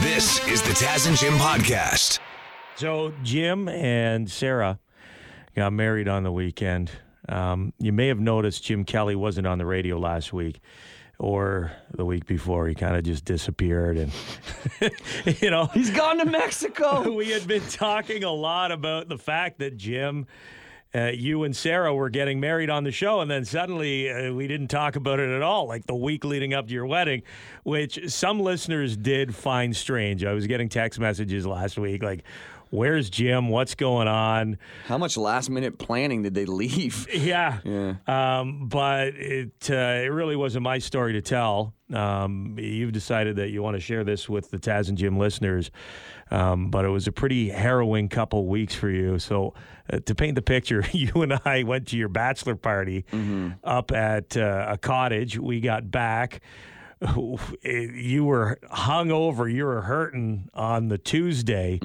This is the Taz and Jim podcast. So Jim and Sarah got married on the weekend. Um, you may have noticed Jim Kelly wasn't on the radio last week or the week before. He kind of just disappeared, and you know He's gone to Mexico. we had been talking a lot about the fact that Jim. Uh, you and Sarah were getting married on the show, and then suddenly uh, we didn't talk about it at all, like the week leading up to your wedding, which some listeners did find strange. I was getting text messages last week like, Where's Jim? What's going on? How much last minute planning did they leave? Yeah. Yeah. Um, but it uh, it really wasn't my story to tell. Um, you've decided that you want to share this with the Taz and Jim listeners. Um, but it was a pretty harrowing couple weeks for you. So uh, to paint the picture, you and I went to your bachelor party up at uh, a cottage. We got back. You were hung over. You were hurting on the Tuesday,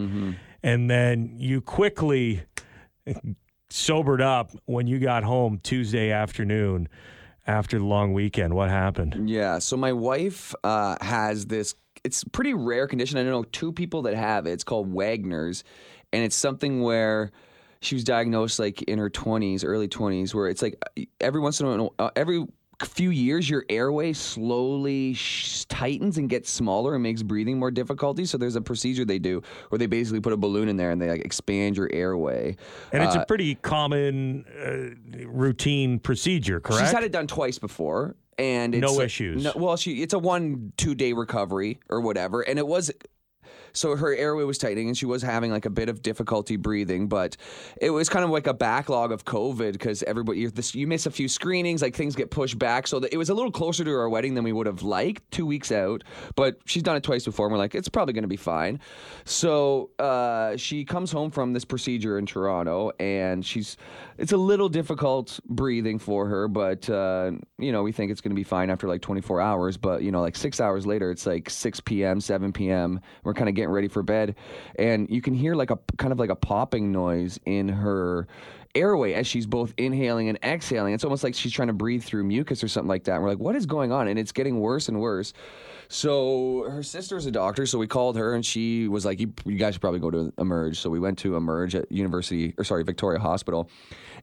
and then you quickly sobered up when you got home Tuesday afternoon after the long weekend. What happened? Yeah. So my wife uh, has this. It's a pretty rare condition. I know two people that have it. It's called Wegener's, and it's something where she was diagnosed like in her twenties, early twenties, where it's like every once in a while, uh, every few years, your airway slowly sh- tightens and gets smaller and makes breathing more difficult. So there's a procedure they do where they basically put a balloon in there and they like expand your airway. And it's Uh, a pretty common uh, routine procedure, correct? She's had it done twice before, and it's No issues. No, well, she it's a one two day recovery or whatever, and it was. So her airway was tightening, and she was having like a bit of difficulty breathing. But it was kind of like a backlog of COVID because everybody you this you miss a few screenings, like things get pushed back. So that it was a little closer to our wedding than we would have liked, two weeks out. But she's done it twice before, and we're like, it's probably going to be fine. So uh, she comes home from this procedure in Toronto, and she's it's a little difficult breathing for her, but uh, you know we think it's going to be fine after like 24 hours. But you know, like six hours later, it's like 6 p.m., 7 p.m. We're kind of getting ready for bed, and you can hear like a kind of like a popping noise in her airway as she's both inhaling and exhaling. It's almost like she's trying to breathe through mucus or something like that. And we're like, what is going on? And it's getting worse and worse. So her sister's a doctor, so we called her and she was like, "You, you guys should probably go to Emerge." So we went to Emerge at University, or sorry, Victoria Hospital.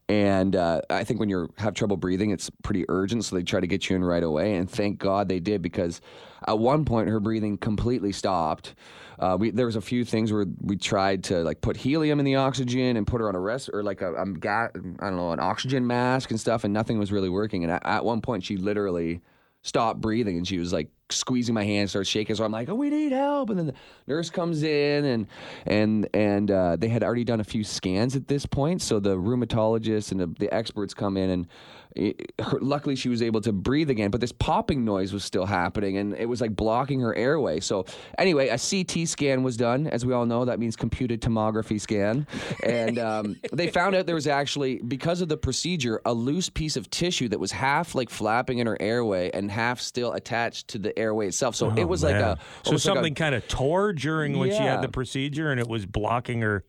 And uh, I think when you have trouble breathing, it's pretty urgent, so they try to get you in right away. And thank God they did because at one point her breathing completely stopped. Uh, we, there was a few things where we tried to like put helium in the oxygen and put her on a rest or like a, a ga- I don't know an oxygen mask and stuff, and nothing was really working. And at, at one point, she literally stopped breathing and she was like squeezing my hand, starts shaking. So I'm like, "Oh, we need help!" And then the nurse comes in and and and uh, they had already done a few scans at this point. So the rheumatologist and the, the experts come in and. It, her, luckily, she was able to breathe again, but this popping noise was still happening, and it was like blocking her airway. So, anyway, a CT scan was done. As we all know, that means computed tomography scan, and um, they found out there was actually, because of the procedure, a loose piece of tissue that was half like flapping in her airway and half still attached to the airway itself. So it oh, was like Oh, a so almost like a- something kind of tore during when she had the procedure, and it was blocking her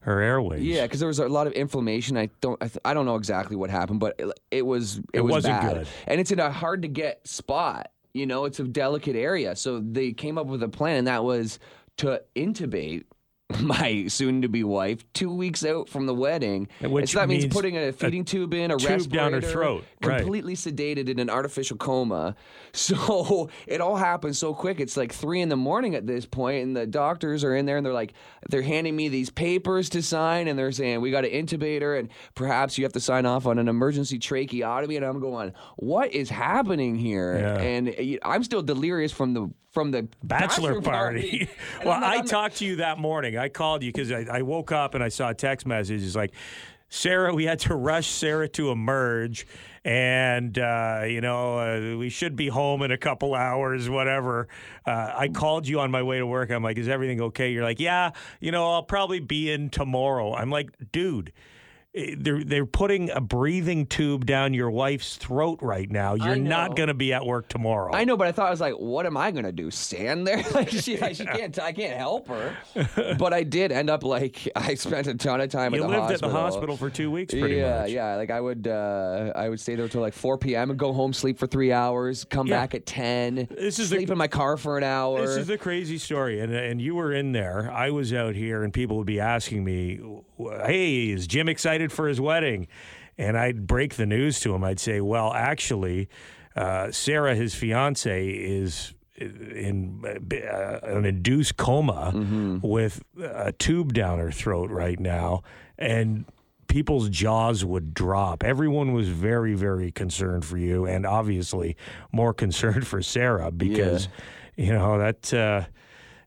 her airways. Yeah, because there was a lot of inflammation. I don't, I, th- I don't know exactly what happened, but it, it was, it, It was wasn't bad. good. and it's in a hard to get spot. You know, it's a delicate area, so they came up with a plan, and that was to intubate my soon-to-be wife two weeks out from the wedding. Which so that means, means putting a feeding tube in, a tube down her throat, right. completely sedated in an artificial coma. So it all happens so quick. It's like three in the morning at this point, and the doctors are in there, and they're like, they're handing me these papers to sign, and they're saying we got to intubate her, and perhaps you have to sign off on an emergency tracheotomy. And I'm going, what is happening here? Yeah. And uh, I'm still delirious from the from the bachelor party. And well, like, I talked to you that morning. I called you because I, I woke up and I saw a text message. It's like, Sarah, we had to rush Sarah to emerge. And, uh, you know, uh, we should be home in a couple hours, whatever. Uh, I called you on my way to work. I'm like, is everything okay? You're like, yeah, you know, I'll probably be in tomorrow. I'm like, dude, they're they're putting a breathing tube down your wife's throat right now. You're not going to be at work tomorrow. I know, but I thought I was like, what am I gonna do? Stand there? like she, like, she can't. I can't help her. but I did end up like I spent a ton of time You at the lived hospital. at the hospital for two weeks, pretty yeah, much. yeah. Yeah. Like I would, uh, I would stay there till like 4 p.m. and go home, sleep for three hours, come Yeah. back at 10. This is the- sleep in my car for an hour. This is a crazy story, and and you were in there. I was out here, and people would be asking me, "Hey, is Jim excited for his wedding?" And I'd break the news to him. I'd say, "Well, actually, uh, Sarah, his fiance, is." In uh, an induced coma with a tube down her throat right now, and people's jaws would drop. Everyone was very, very concerned for you, and obviously more concerned for Sarah because you know that uh,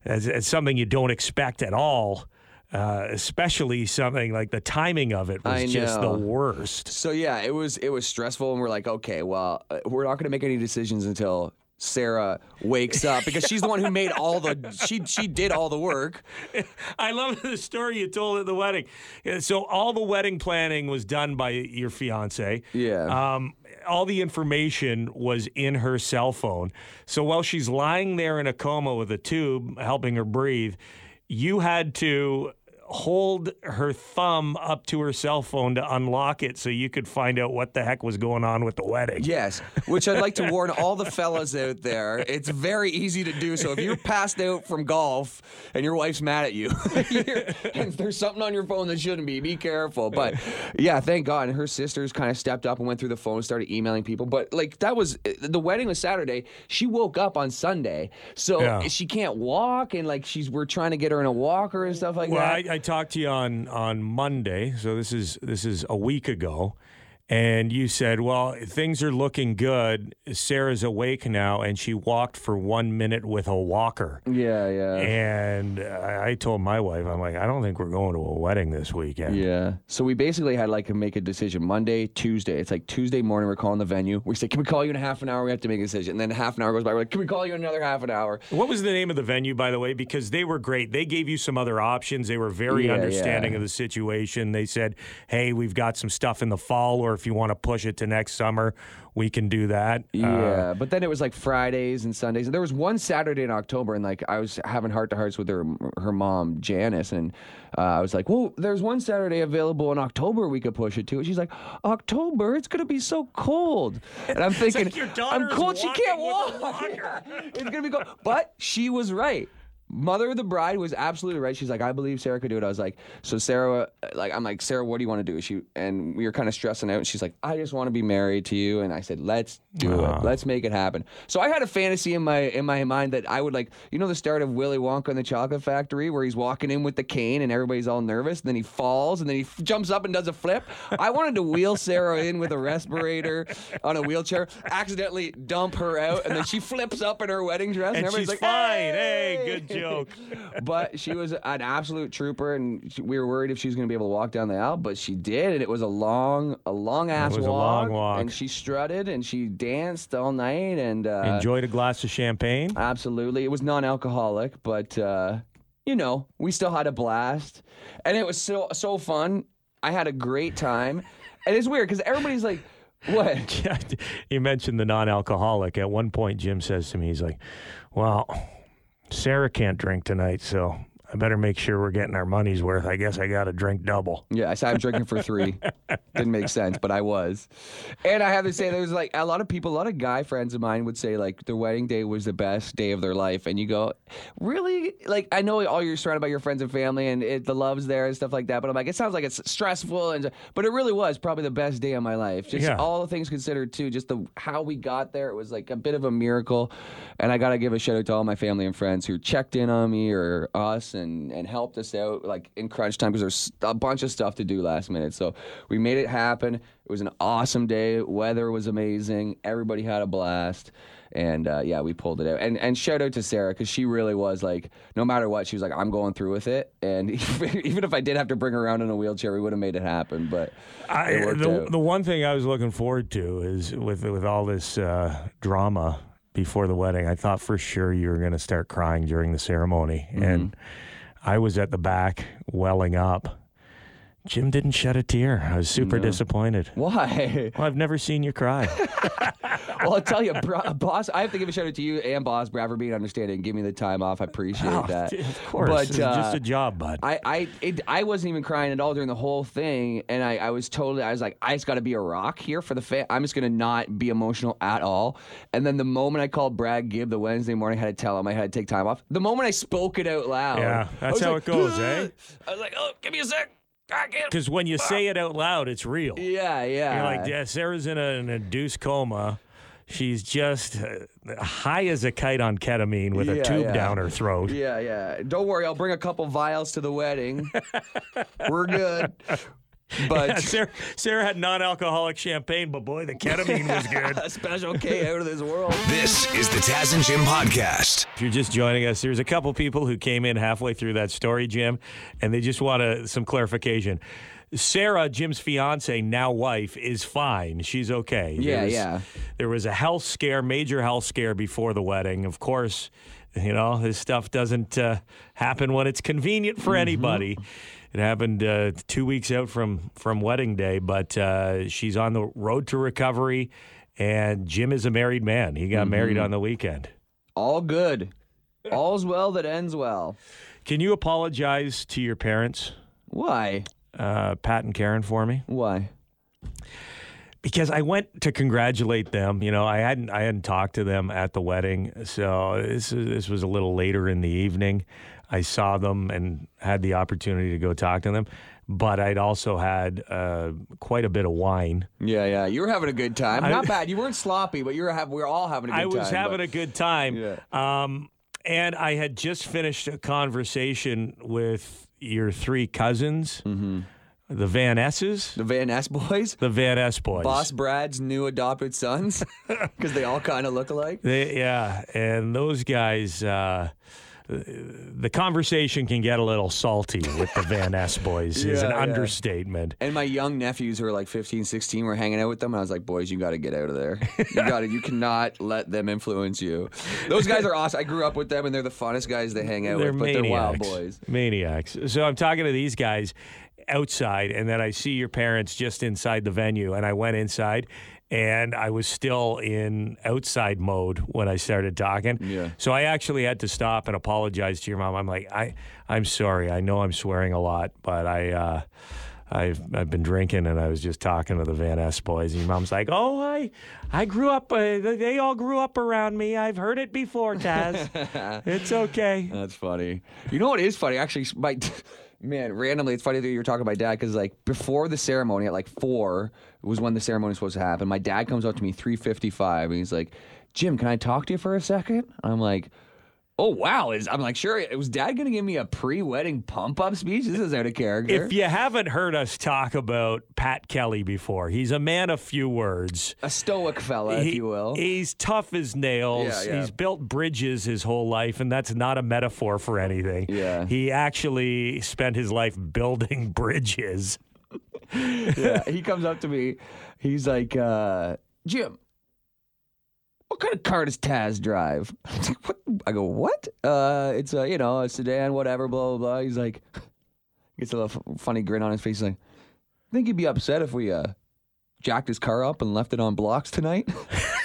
it's something you don't expect at all. Uh, especially something like the timing of it was just the worst. So yeah, it was it was stressful, and we're like, okay, well, uh, we're not going to make any decisions until Sarah wakes up because she's the one who made all the she she did all the work. I love the story you told at the wedding. So all the wedding planning was done by your fiance. Yeah. Um, all the information was in her cell phone. So while she's lying there in a coma with a tube helping her breathe, you had to hold her thumb up to her cell phone to unlock it so you could find out what the heck was going on with the wedding. Yes, which I'd like to warn all the fellas out there. It's very easy to do. So if you're passed out from golf and your wife's mad at you, and there's something on your phone that shouldn't be, be careful. But yeah, thank God. And her sisters kind of stepped up and went through the phone, and started emailing people. But like that was the wedding was Saturday. She woke up on Sunday, so Yeah. she can't walk, and like she's we're trying to get her in a walker and stuff like Well, that. I, I talked to you on on Monday, so this is this is a week ago, and you said, "Well, things are looking good. Sarah's awake now, and she walked for one minute with a walker." yeah, yeah. And I, I told my wife, "I'm like, I don't think we're going to a wedding this weekend." Yeah. So we basically had like to make a decision Monday, Tuesday. It's like Tuesday morning, we're calling the venue. We say, Can we call you in a half an hour? We have to make a decision. And then half an hour goes by. We're like, Can we call you in another half an hour? What was the name of the venue, by the way? Because they were great. They gave you some other options. They were very Yeah, understanding yeah. of the situation. They said, "Hey, we've got some stuff in the fall, or if you want to push it to next summer, we can do that." Uh, Yeah. but then it was like Fridays and Sundays. And there was one Saturday in October, and like I was having heart to hearts with her her mom, Janice. And uh, I was like, Well, there's one Saturday available in October we could push it to. And she's like, October? It's going to be so cold. And I'm thinking, like your I'm cold. She can't walking with a walk. walker. it's gonna be cold. But she was right. Mother of the bride was absolutely right. She's like, I believe Sarah could do it. I was like, so Sarah, like, I'm like, Sarah, what do you want to do? She and we were kind of stressing out. And she's like, I just want to be married to you. And I said, let's do it. Let's make it happen. So I had a fantasy in my in my mind that I would like, you know, the start of Willy Wonka and the Chocolate Factory, where he's walking in with the cane and everybody's all nervous, and then he falls and then he f- jumps up and does a flip. I wanted to wheel Sarah in with a respirator on a wheelchair, accidentally dump her out, and then she flips up in her wedding dress, and, And everybody's she's like, fine. Hey, good joke. but she was an absolute trooper, and she, we were worried if she was going to be able to walk down the aisle, but she did, and it was a long, a long ass walk. It was a walk, long walk. and she strutted and she danced all night, and uh, Enjoyed a glass of champagne. absolutely, it was non-alcoholic, but uh, you know, we still had a blast, and it was so so fun. I had a great time, and it's weird because everybody's like, "What?" You mentioned the non-alcoholic. At one point, Jim says to me, he's like, "Well, Sarah can't drink tonight, so I better make sure we're getting our money's worth. I guess I got to drink double." Yeah, I said I'm drinking for three. Didn't make sense, but I was. And I have to say, there's like a lot of people, a lot of guy friends of mine would say like their wedding day was the best day of their life, and you go, really? Like I know all you're surrounded by your friends and family, and it, the love's there and stuff like that. But I'm like, it sounds like it's stressful, and but it really was probably the best day of my life. Just Yeah. all the things considered too, just the how we got there. It was like a bit of a miracle, and I gotta give a shout out to all my family and friends who checked in on me or us and and helped us out like in crunch time because there's a bunch of stuff to do last minute. So we made it happen. It was an awesome day. Weather was amazing. Everybody had a blast. And uh, yeah, we pulled it out. And and shout out to Sarah because she really was like, no matter what, she was like, I'm going through with it. And even if I did have to bring her around in a wheelchair, we would have made it happen. But I, it the, out. the one thing I was looking forward to is with with all this uh, drama before the wedding, I thought for sure you were going to start crying during the ceremony, Mm-hmm. and I was at the back welling up. Jim didn't shed a tear. I was super disappointed. Why? Well, I've never seen you cry. well, I'll tell you, bro, boss. I have to give a shout out to you and boss Brad for being understanding and giving me the time off. I appreciate Oh, that. of course, but it's just uh, a job, bud. I I it, I wasn't even crying at all during the whole thing, and I, I was totally I was like I just got to be a rock here for the fan. I'm just gonna not be emotional at all. And then the moment I called Brad Gibb the Wednesday morning, I had to tell him I had to take time off. The moment I spoke it out loud, Yeah, that's how like, it goes, eh? I was like, oh, give me a sec. I can't. Because when you say it out loud, it's real. Yeah, yeah. You're like, yeah, Sarah's in a, in a induced coma. She's just uh, high as a kite on ketamine with a tube yeah. down her throat. Yeah, yeah. Don't worry, I'll bring a couple vials to the wedding. We're good. But Sarah, Sarah had non-alcoholic champagne, but boy, the ketamine was good. a special K out of this world. This is the Taz and Jim podcast. If you're just joining us, there's a couple people who came in halfway through that story, Jim, and they just want a, some clarification. Sarah, Jim's fiance, now wife, is fine. She's okay. Yeah, There was- yeah. There was a health scare, major health scare before the wedding. Of course, you know, this stuff doesn't uh, happen when it's convenient for anybody. It happened uh, two weeks out from, from wedding day, but uh, she's on the road to recovery, and Jim is a married man. He got married on the weekend. All good. All's well that ends well. Can you apologize to your parents, Why? uh, Pat and Karen, for me? Why? Because I went to congratulate them. You know, I hadn't I hadn't talked to them at the wedding, so this this was a little later in the evening. I saw them and had the opportunity to go talk to them, but I'd also had uh, quite a bit of wine. Yeah, yeah. You were having a good time. I- Not bad. You weren't sloppy, but you were having. We were all having a good I time. I was having but- a good time. Yeah. Um, and I had just finished a conversation with your three cousins, the Van S's, the Van Ness boys, the Van S boys. Boss Brad's new adopted sons, because they all kind of look alike. They, yeah, and those guys, uh, the conversation can get a little salty with the Van S boys. is an Yeah, yeah. understatement. And my young nephews who are like 15, 16 were hanging out with them. And I was like, boys, you got to get out of there. You got to, you cannot let them influence you. Those guys are awesome. I grew up with them and they're the funnest guys to hang out They're with, but they're wild maniacs. boys. Maniacs. So I'm talking to these guys outside, and then I see your parents just inside the venue, and I went inside. And I was still in outside mode when I started talking. Yeah. So I actually had to stop and apologize to your mom. I'm like, I, I'm sorry. I know I'm swearing a lot, but I, uh, I've I've been drinking and I was just talking to the Van S boys. And your mom's like, "Oh, I I grew up. Uh, they all grew up around me. I've heard it before, Taz. it's okay." That's funny. You know what is funny? Actually, my man, randomly, it's funny that you're talking about dad because like before the ceremony at like four was when the ceremony was supposed to happen. My dad comes up to me three fifty five and he's like, "Jim, can I talk to you for a second? I'm like. Oh wow! Is I'm like sure. Was Dad gonna give me a pre-wedding pump-up speech? This is out of character. If you haven't heard us talk about Pat Kelly before, he's a man of few words. a stoic fella, if He- you will. He's tough as nails. Yeah, yeah. He's built bridges his whole life, and that's not a metaphor for anything. Yeah. He actually spent his life building bridges. yeah, he comes up to me. He's like, uh, Jim, what kind of car does Taz drive? I go, what? Uh, it's a, you know, a sedan, whatever, blah, blah, blah. He's like, gets a little f- funny grin on his face. He's like, I think he'd be upset if we, uh, jacked his car up and left it on blocks tonight.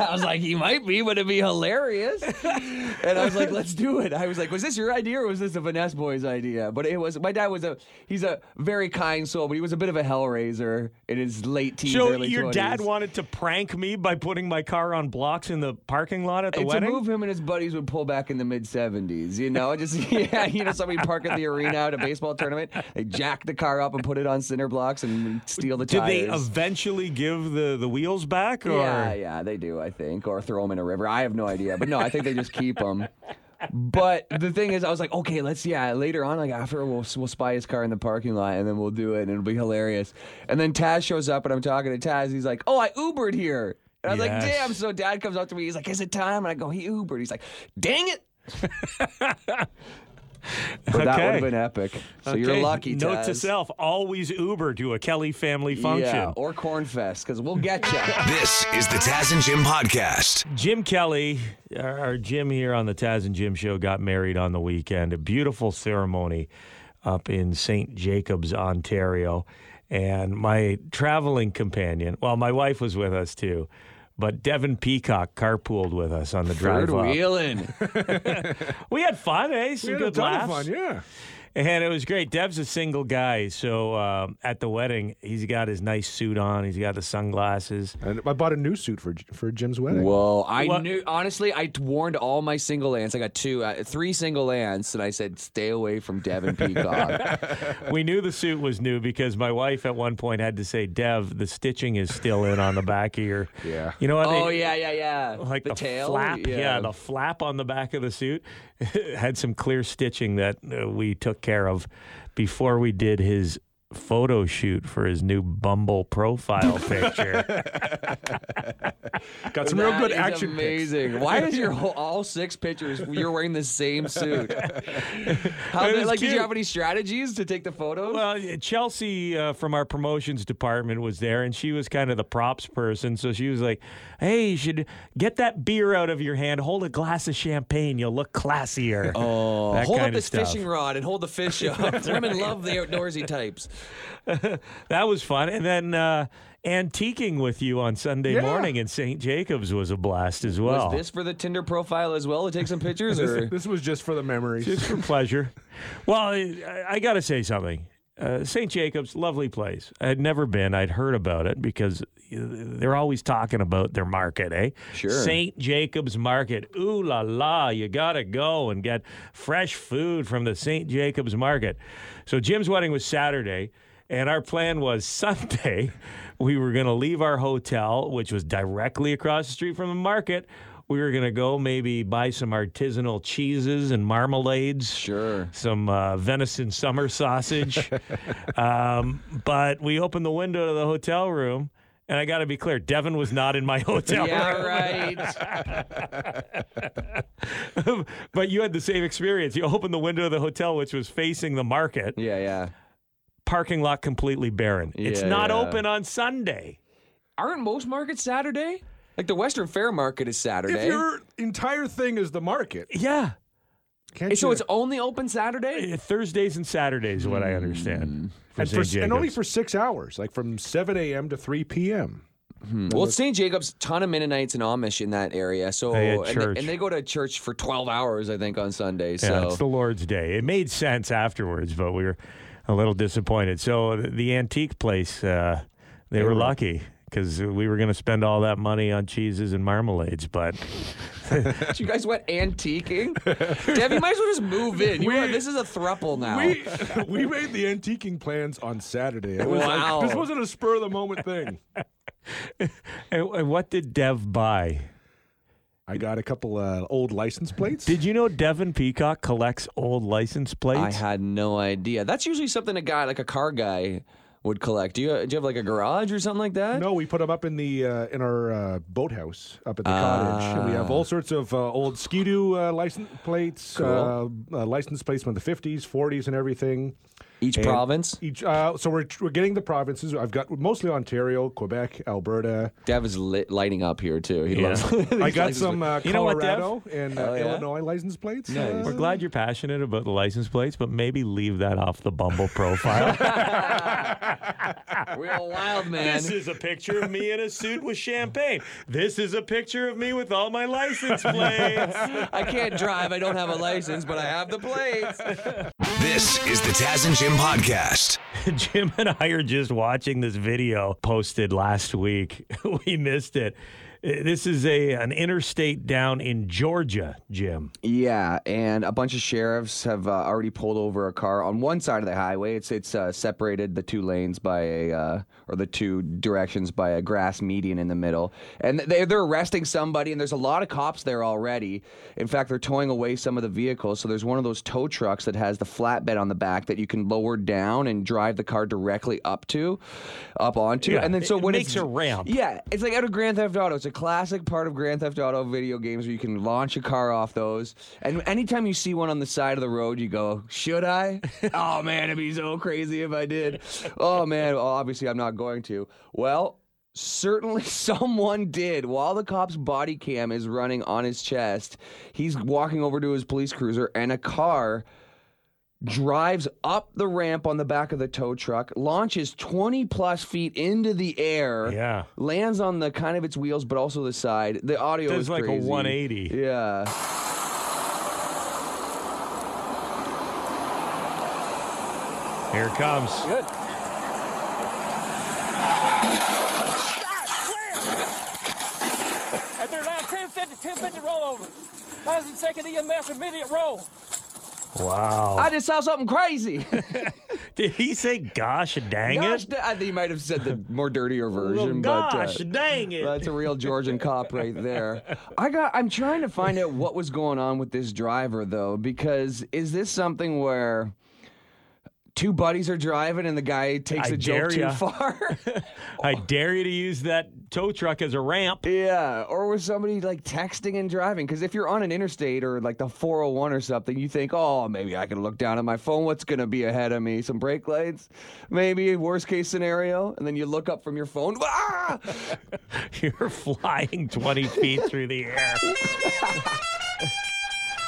I was like, he might be, but it'd be hilarious. And I was like, let's do it. I was like, was this your idea or was this a Vanessa boy's idea? But it was, my dad was a, he's a very kind soul, but he was a bit of a hellraiser in his late teens, So early your 20s. dad wanted to prank me by putting my car on blocks in the parking lot at the it's wedding? To move him and his buddies would pull back in the mid 70s, you know? Just, yeah, you know, somebody park at the arena at a baseball tournament. They jack the car up and put it on cinder blocks and steal the Did tires. Did they eventually give the, the wheels back? Or? Yeah, yeah, they do, I think, or throw them in a river. I have no idea, but no, I think they just keep them. But the thing is, I was like, okay, let's yeah. Later on, like after we'll we'll spy his car in the parking lot, and then we'll do it, and it'll be hilarious. And then Taz shows up, and I'm talking to Taz. He's like, oh, I Ubered here. And I was Yes. like, damn. So Dad comes up to me. He's like, is it time? And I go, he Ubered. He's like, dang it. But that would have been epic. So you're lucky, Taz. Note to self: always Uber to a Kelly family function. Yeah, or Cornfest, because we'll get you. This is the Taz and Jim podcast. Jim Kelly, our our Jim here on the Taz and Jim show, got married on the weekend. A beautiful ceremony. up in St. Jacobs, Ontario. And my traveling companion, well, my wife was with us too, but Devin Peacock carpooled with us on the drive Third up. wheeling. We had fun, eh? Some We had a good ton laughs. of fun, yeah. And it was great. Dev's a single guy, so um, at the wedding, he's got his nice suit on. He's got the sunglasses. And I bought a new suit for for Jim's wedding. Whoa! I What- knew honestly. I warned all my single aunts. I got two, uh, three single aunts, and I said, "Stay away from Devin Peacock." we knew the suit was new because my wife at one point had to say, "Dev, the stitching is still in on the back of your." Yeah. You know what? oh they- yeah, yeah, yeah. Like the, tail. flap, yeah. the flap on the back of the suit had some clear stitching that uh, we took care of before we did his photo shoot for his new Bumble profile picture. Got some real good is action pics. Amazing. Why is your whole, all six pictures? You're wearing the same suit. How It did, was like, did you have any strategies to take the photos? Well, Chelsea uh, from our promotions department was there, and she was kind of the props person. So she was like, "Hey, you should get that beer out of your hand. Hold a glass of champagne. You'll look classier." Oh, that hold up of this stuff. fishing rod and hold the fish up. Women love the outdoorsy types. That was fun. And then uh, antiquing with you on Sunday Yeah. morning in St. Jacobs was a blast as well. Was this for the Tinder profile as well to take some pictures? Or This, this was just for the memories. Just for pleasure. Well, I, I got to say something. Uh, St. Jacobs, lovely place. I had never been. I'd heard about it because they're always talking about their market, eh? Sure. St. Jacobs Market. Ooh la la. You got to go and get fresh food from the St. Jacobs Market. So Jim's wedding was Saturday, and our plan was Sunday. We were going to leave our hotel, which was directly across the street from the market. We were going to go maybe buy some artisanal cheeses and marmalades sure. some uh, venison summer sausage. um, but we opened the window to the hotel room, and I got to be clear, Devin was not in my hotel Yeah, room. right. but you had the same experience. You opened the window of the hotel, which was facing the market, Yeah, yeah. parking lot completely barren. it's not yeah. open on Sunday. Aren't most markets Saturday? Like the Western Fair Market is Saturday. if your entire thing is the market, Yeah. can't so you? it's only open Saturday? Uh, Thursdays and Saturdays, is what I understand. for and, for, and only for six hours, like from 7 a.m. to 3 p.m. Well, it's St. Jacob's, ton of Mennonites and Amish in that area. So They and, church. and they go to church for 12 hours, I think, on Sunday. Yeah, it's the Lord's Day. It made sense afterwards, but we were a little disappointed. So the, the antique place, uh, they, were, lucky because we were going to spend all that money on cheeses and marmalades. But you guys went antiquing? Dev, you might as well just move in. You are, this is a thruple now. We we made the antiquing plans on Saturday. It was Wow. like, this wasn't a spur of the moment thing. and, and what did Dev buy? I got a couple uh, old license plates. Did you know Devin Peacock collects old license plates? I had no idea. That's usually something a guy, like a car guy, would collect. Do you, do you have like a garage or something like that? No, we put them up in the uh, in our uh, boathouse up at the cottage. And we have all sorts of uh, old Ski-Doo uh, license plates, Cool. uh, uh, license plates from the 50s, 40s, and everything. Each And province? Each, uh, so we're, we're getting the provinces. I've got mostly Ontario, Quebec, Alberta. Dev is lit, lighting up here too. He Yeah. loves. I got some uh, You know what, Colorado and uh, Hell yeah. Illinois license plates. Nice. We're glad you're passionate about the license plates, but maybe leave that off the Bumble profile. plates. Real wild man. This is a picture of me in a suit with champagne. This is a picture of me with all my license plates. I can't drive. I don't have a license, but I have the plates. This is the Taz and Jim podcast. Jim and I are just watching this video posted last week. we missed it. This is a an interstate down in Georgia, Jim. Yeah, and a bunch of sheriffs have uh, already pulled over a car on one side of the highway. It's it's uh, separated the two lanes by a uh, or the two directions by a grass median in the middle, and they they're arresting somebody. And there's a lot of cops there already. In fact, they're towing away some of the vehicles. So there's one of those tow trucks that has the flatbed on the back that you can lower down and drive the car directly up to, up onto. Yeah, and then so it when makes it's a ramp. yeah, it's like out of Grand Theft Auto. It's a classic part of Grand Theft Auto video games where you can launch a car off those. And anytime you see one on the side of the road, you go, "Should I?" oh man, it'd be so crazy if I did. Oh man, well, obviously I'm not going to. Well. Certainly, someone did. While the cop's body cam is running on his chest, he's walking over to his police cruiser, and a car drives up the ramp on the back of the tow truck, launches 20 plus feet into the air, Yeah. lands on the kind of its wheels, but also the side. The audio Does is like a 180. Yeah. Here it comes. Good. At their line 1050, 1050 rollover. Thousand second EMS immediate roll. Wow. I just saw something crazy. Did he say, gosh dang Gosh, it? I think you might have said the more dirtier Well, version, but uh, gosh dang it. That's a real Georgian cop right there. I got I'm trying to find out what was going on with this driver though because is this something where two buddies are driving and the guy takes I a joke too ya. far? I dare you to use that tow truck as a ramp. yeah, or was somebody like texting and driving cuz if you're on an interstate or like the 401 or something, you think, "Oh, maybe I can look down at my phone what's going to be ahead of me? Some brake lights? Maybe worst case scenario." And then you look up from your phone, "Ah!" You're flying 20 feet through the air.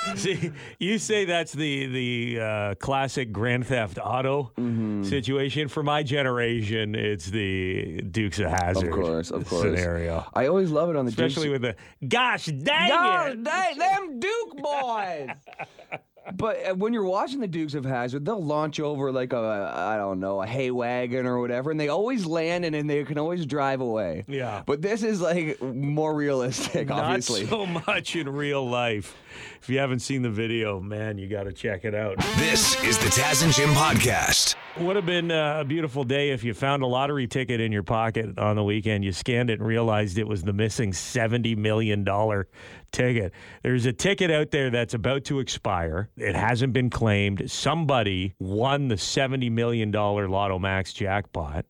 See, you say that's the the uh, classic Grand Theft Auto Mm-hmm. situation. For my generation, it's the Dukes of Hazzard Of course, of course. scenario. I always love it on the Especially with the gosh dang God, it. dang, them Duke boys. but uh, when you're watching the Dukes of Hazzard, they'll launch over like a I don't know a hay wagon or whatever, and they always land and then they can always drive away. Yeah. But this is like more realistic, obviously. Not so much in real life. If you haven't seen the video, man, you got to check it out. This is the Taz and Jim podcast. Would have been uh, a beautiful day if you found a lottery ticket in your pocket on the weekend. You scanned it and realized it was the missing $70 million ticket. There's a ticket out there that's about to expire. It hasn't been claimed. Somebody won the $70 million Lotto Max jackpot,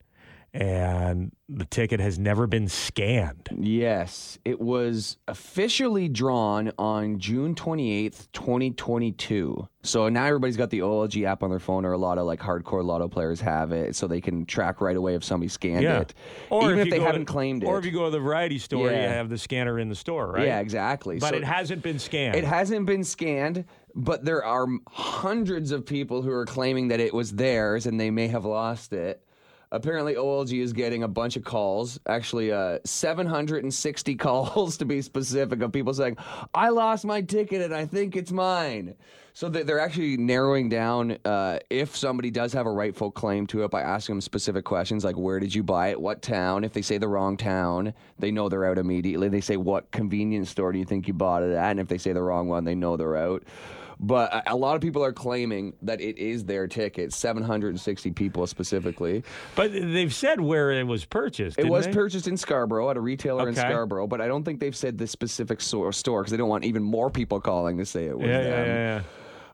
and the ticket has never been scanned. Yes, it was officially drawn on June 28th, 2022. So now everybody's got the OLG app on their phone, or a lot of like hardcore lotto players have it, so they can track right away if somebody scanned Yeah. it, even if, you they haven't to, claimed it. Or if you go to the variety store, you have the scanner in the store, right? Yeah, exactly. But So- it hasn't been scanned. It hasn't been scanned, but there are hundreds of people who are claiming that it was theirs and they may have lost it. Apparently, OLG is getting a bunch of calls, actually, uh, 760 calls to be specific, of people saying, I lost my ticket and I think it's mine. So they- they're actually narrowing down uh, if somebody does have a rightful claim to it by asking them specific questions like, where did you buy it? What town? If they say the wrong town, they know they're out immediately. They say, what convenience store do you think you bought it at? And if they say the wrong one, they know they're out. But a- a lot of people are claiming that it is their ticket, 760 people specifically. But they've said where it was purchased. It was they? purchased in Scarborough at a retailer in Scarborough, but I don't think they've said the specific store because they don't want even more people calling to say it was Yeah, yeah, yeah, yeah.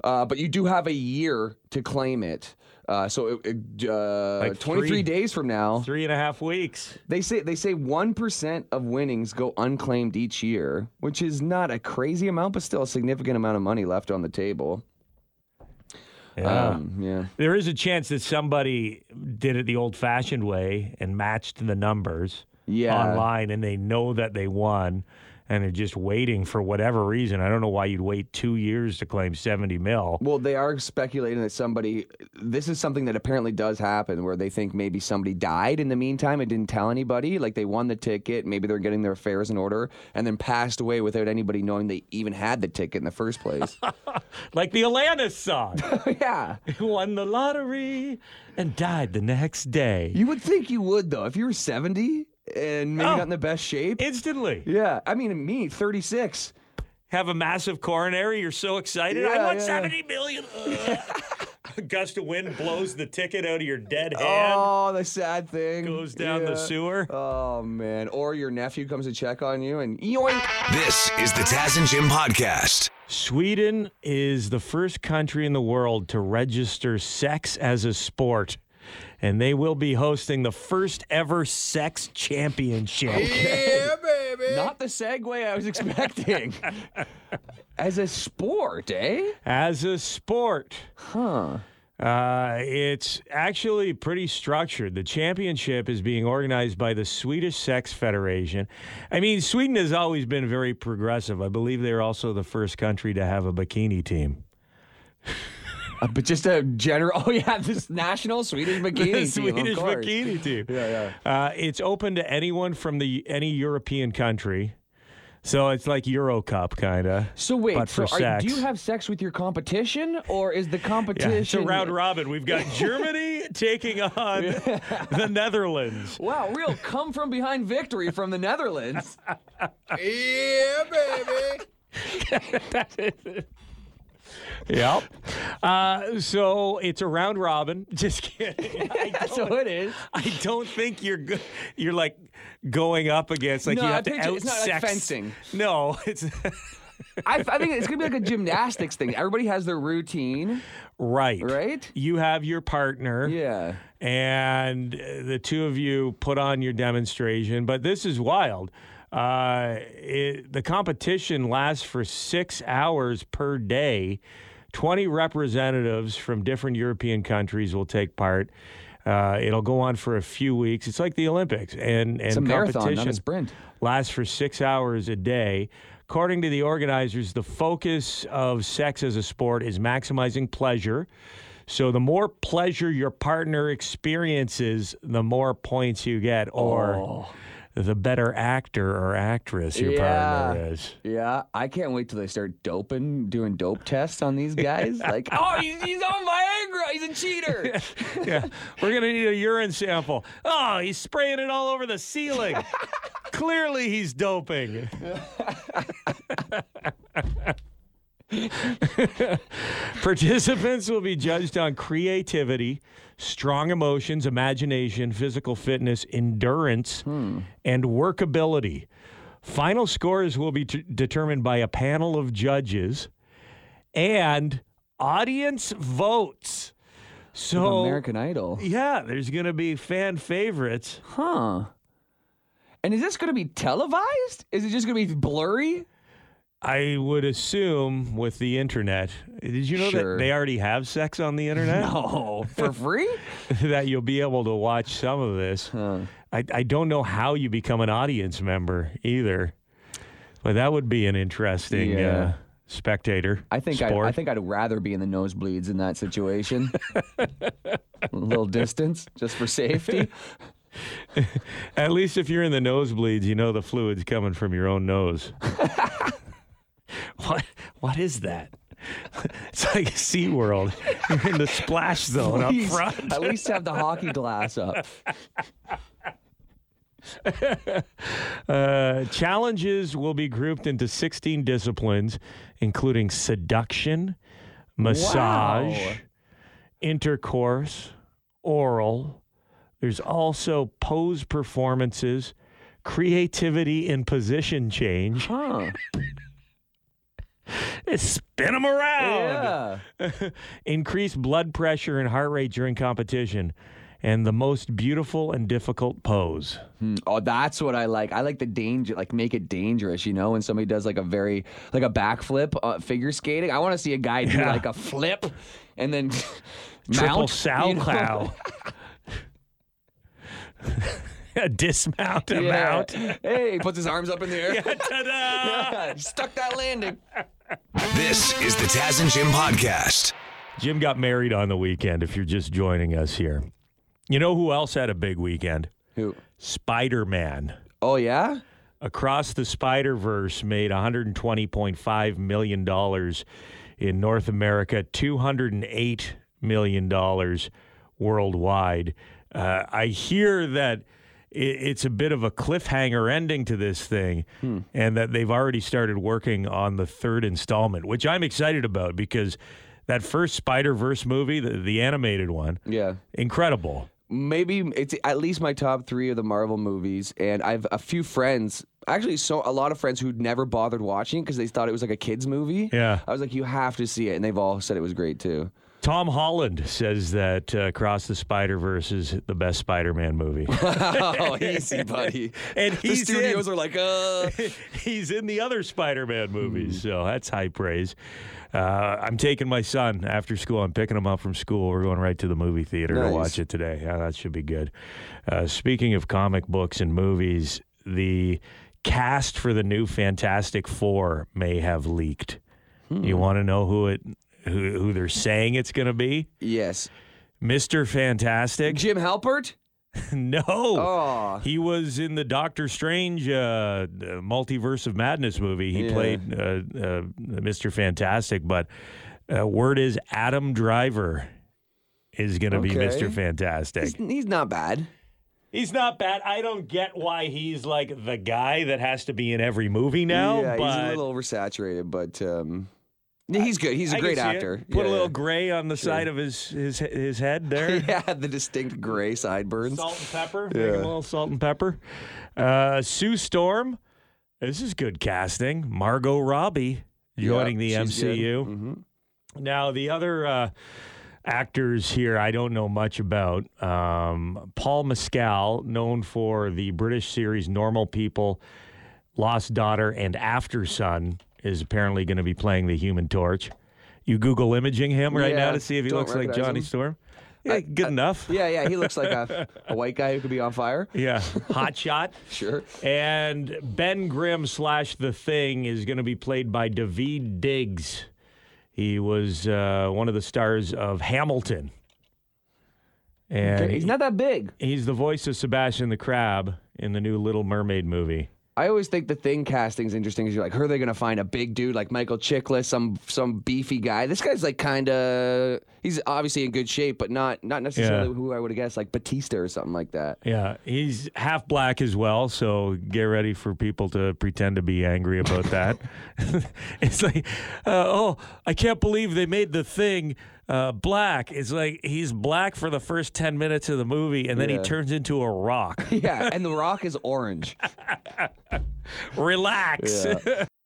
Uh, but you do have a year to claim it. Uh, so it, uh, Like 23 three- days from now, Three and a half weeks. they say they say one percent of winnings go unclaimed each year, which is not a crazy amount, but still a significant amount of money left on the table. Yeah. Um, yeah. there is a chance that somebody did it the old fashioned way and matched the numbers Yeah. online and they know that they won and they're just waiting for whatever reason. I don't know why you'd wait two years to claim 70 mil. Well, they are speculating that somebody. This is something that apparently does happen, where they think maybe somebody died in the meantime and didn't tell anybody. Like they won the ticket, maybe they're getting their affairs in order, and then passed away without anybody knowing they even had the ticket in the first place. Like the Alanis song. yeah, Won the lottery and died the next day. you would think you would though if you were seventy and maybe Oh. not in the best shape. Instantly. yeah, I mean me, thirty six. Have a massive coronary. You're so excited. I want yeah. 70 million. Ugh. a gust of wind blows the ticket out of your dead oh, hand. Oh, the sad thing Goes down the sewer. Oh man, or your nephew comes to check on you and yoink. This is the Taz and Jim podcast. Sweden is the first country in the world to register sex as a sport. And they will be hosting the first ever sex championship. Yeah, baby. Not the segue I was expecting. As a sport, eh? As a sport. Huh. Uh, it's actually pretty structured. The championship is being organized by the Swedish Sex Federation. I mean, Sweden has always been very progressive. I believe they're also the first country to have a bikini team. Uh, but just a general. Oh yeah, this national Swedish bikini the team. Swedish bikini team. Yeah, yeah. Uh, it's open to anyone from the any European country. So it's like Euro Cup kind of. So wait, but so for are, sex. do you have sex with your competition, or is the competition? Yeah, competition? it's a round robin. We've got Germany taking on the Netherlands. Wow, real come from behind victory from the Netherlands. yeah, baby. Yep. Uh, so it's a round robin. Just kidding. I That's don't, what it is. I don't think you're go- you're like going up against like No, you I have to out it's not like fencing. No, it's I, I think it's gonna be like a gymnastics thing. Everybody has their routine, right. right? You have your partner. Yeah. and the two of you put on your demonstration. But this is wild. Uh, it, the competition lasts for six hours per day. 20 representatives from different European countries will take part. Uh, it'll go on for a few weeks. It's like the Olympics, and and It's a marathon, not a competition sprint. lasts for six hours a day. According to the organizers, the focus of sex as a sport is maximizing pleasure. So the more pleasure your partner experiences, the more points you get, or the better actor or actress your partner is. Yeah, I can't wait till they start doping, doing dope tests on these guys. like, oh, he's, he's on Viagra. He's a cheater. yeah, we're gonna need a urine sample. Oh, he's spraying it all over the ceiling. Clearly, he's doping. Participants will be judged on creativity, strong emotions, imagination, physical fitness, endurance, hmm. and workability. Final scores will be t- determined by a panel of judges and audience votes. So, American Idol. yeah, there's going to be fan favorites. Huh. And is this going to be televised? Is it just going to be blurry? I would assume with the internet. Did you know Sure. that they already have sex on the internet? Oh, for free? that you'll be able to watch some of this. I, I don't know how you become an audience member either, but that would be an interesting Yeah. uh, spectator. I think I'd. I think I'd rather be in the nosebleeds in that situation. a little distance just for safety. At least if you're in the nosebleeds, you know the fluid's coming from your own nose. what? What is that? It's like SeaWorld. You're in the splash zone up front. At least have the hockey glass up. Uh, challenges will be grouped into 16 disciplines, including seduction, massage, Wow. intercourse, oral. There's also pose performances, creativity in position change. Huh. Spin them around. Yeah. Increase blood pressure and heart rate during competition. And the most beautiful and difficult pose. Oh, that's what I like. I like the danger, like make it dangerous. You know, when somebody does like a very like a backflip uh, figure skating, I want to see a guy do Yeah. like a flip and then Triple mount, sow you know? cow. Dismount a Yeah. mount. Hey, he puts his arms up in the air. Ta-da! Stuck that landing. This is the Taz and Jim podcast. Jim got married on the weekend, if you're just joining us here. You know who else had a big weekend? Who? Spider Man. Oh yeah. Across the Spider Verse made $120.5 million in North America, $208 million worldwide. Uh, I hear that i- it's a bit of a cliffhanger ending to this thing, hmm. and that they've already started working on the third installment, which I'm excited about because that first Spider Verse movie, the, the animated one, Yeah. incredible. maybe it's at least my top three of the Marvel movies, and I've a few friends, actually, so a lot of friends who'd never bothered watching because they thought it was like a kids movie. Yeah. I was like, you have to see it, and they've all said it was great too. Tom Holland says that uh, Across the Spider Verse is the best Spider Man movie. oh, easy, buddy. And the studios in. are like, uh, He's in the other Spider Man movies, so that's high praise. Uh, I'm taking my son after school. I'm picking him up from school. We're going right to the movie theater to watch it today. Yeah, that should be good. Uh, speaking of comic books and movies, the cast for the new Fantastic Four may have leaked. You want to know who it who, who they're saying it's going to be. Yes. Mr. Fantastic. Jim Halpert? no. Oh. He was in the Doctor Strange uh, Multiverse of Madness movie. He Yeah. played uh, uh, Mr. Fantastic, but uh, word is Adam Driver is going to be Mr. Fantastic. He's, he's not bad. He's not bad. I don't get why he's like the guy that has to be in every movie now. yeah, but he's a little oversaturated, but um, he's good. He's a I great see it. actor. Put a little yeah. gray on the side of his his his head there. yeah, the distinct gray sideburns. Salt and pepper. Yeah. Make him a little salt and pepper. Uh, Sue Storm. This is good casting. Margot Robbie joining Yeah, the she's good. MCU. Mhm. Now the other uh, actors here I don't know much about. Um, Paul Mescal, known for the British series Normal People, Lost Daughter, and Aftersun, is apparently going to be playing the Human Torch. You Google imaging him right now to see if he looks like Johnny him. Storm. Yeah, good enough. Yeah, yeah, he looks like a, a white guy who could be on fire. Yeah, hot shot. Sure. And Ben Grimm slash The Thing is going to be played by Daveed Diggs. He was uh, one of the stars of Hamilton. And He's not that big. he's the voice of Sebastian the Crab in the new Little Mermaid movie. I always think the thing casting's is interesting because you're like, who are they going to find a big dude like Michael Chiklis, some some beefy guy? This guy's like kind of he's obviously in good shape, but not not necessarily Yeah. who I would have guessed like Batista or something like that. Yeah, he's half black as well, so get ready for people to pretend to be angry about that. it's like, uh, oh, I can't believe they made the thing uh, black. It's like he's black for the first 10 minutes of the movie, and then he turns into a rock. Yeah, and The Rock is orange. Relax.